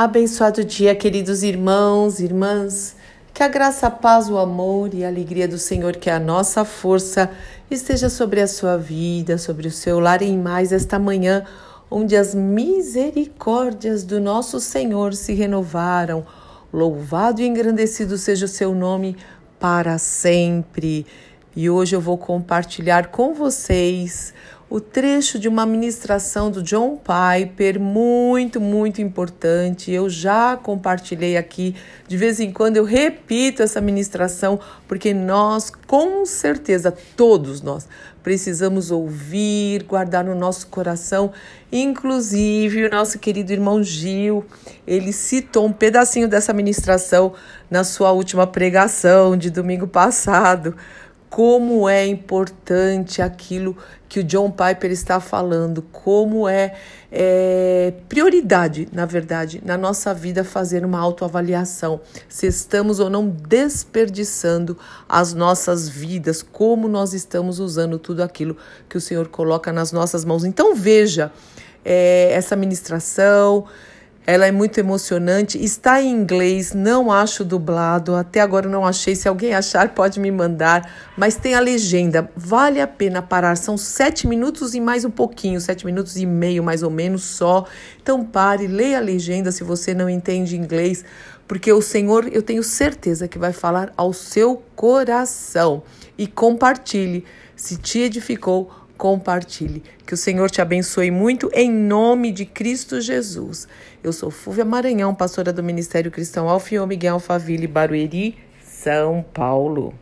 Abençoado dia, queridos irmãos, irmãs. Que a graça, a paz, o amor e a alegria do Senhor, que é a nossa força, esteja sobre a sua vida, sobre o seu lar em mais esta manhã, onde as misericórdias do nosso Senhor se renovaram. Louvado e engrandecido seja o seu nome para sempre. E hoje eu vou compartilhar com vocês o trecho de uma ministração do John Piper, muito, muito importante. Eu já compartilhei aqui, de vez em quando eu repito essa ministração, porque nós, com certeza, todos nós, precisamos ouvir, guardar no nosso coração. Inclusive, o nosso querido irmão Gil, ele citou um pedacinho dessa ministração na sua última pregação de domingo passado como é importante aquilo que o John Piper está falando, como é, é, prioridade, na verdade, na nossa vida fazer uma autoavaliação, se estamos ou não desperdiçando as nossas vidas, como nós estamos usando tudo aquilo que o Senhor coloca nas nossas mãos. Então veja é, essa ministração. Ela é muito emocionante. Está em inglês, não acho dublado. Até agora não achei. Se alguém achar, pode me mandar. Mas tem a legenda. Vale a pena parar. São sete minutos e mais um pouquinho, sete minutos e meio mais ou menos só. Então pare, leia a legenda se você não entende inglês, porque o Senhor, eu tenho certeza que vai falar ao seu coração. E compartilhe. Se te edificou, compartilhe. Que o Senhor te abençoe muito em nome de Cristo Jesus. Eu sou Fúvia Maranhão, pastora do Ministério Cristão Alfio Miguel Alfaville, Barueri, São Paulo.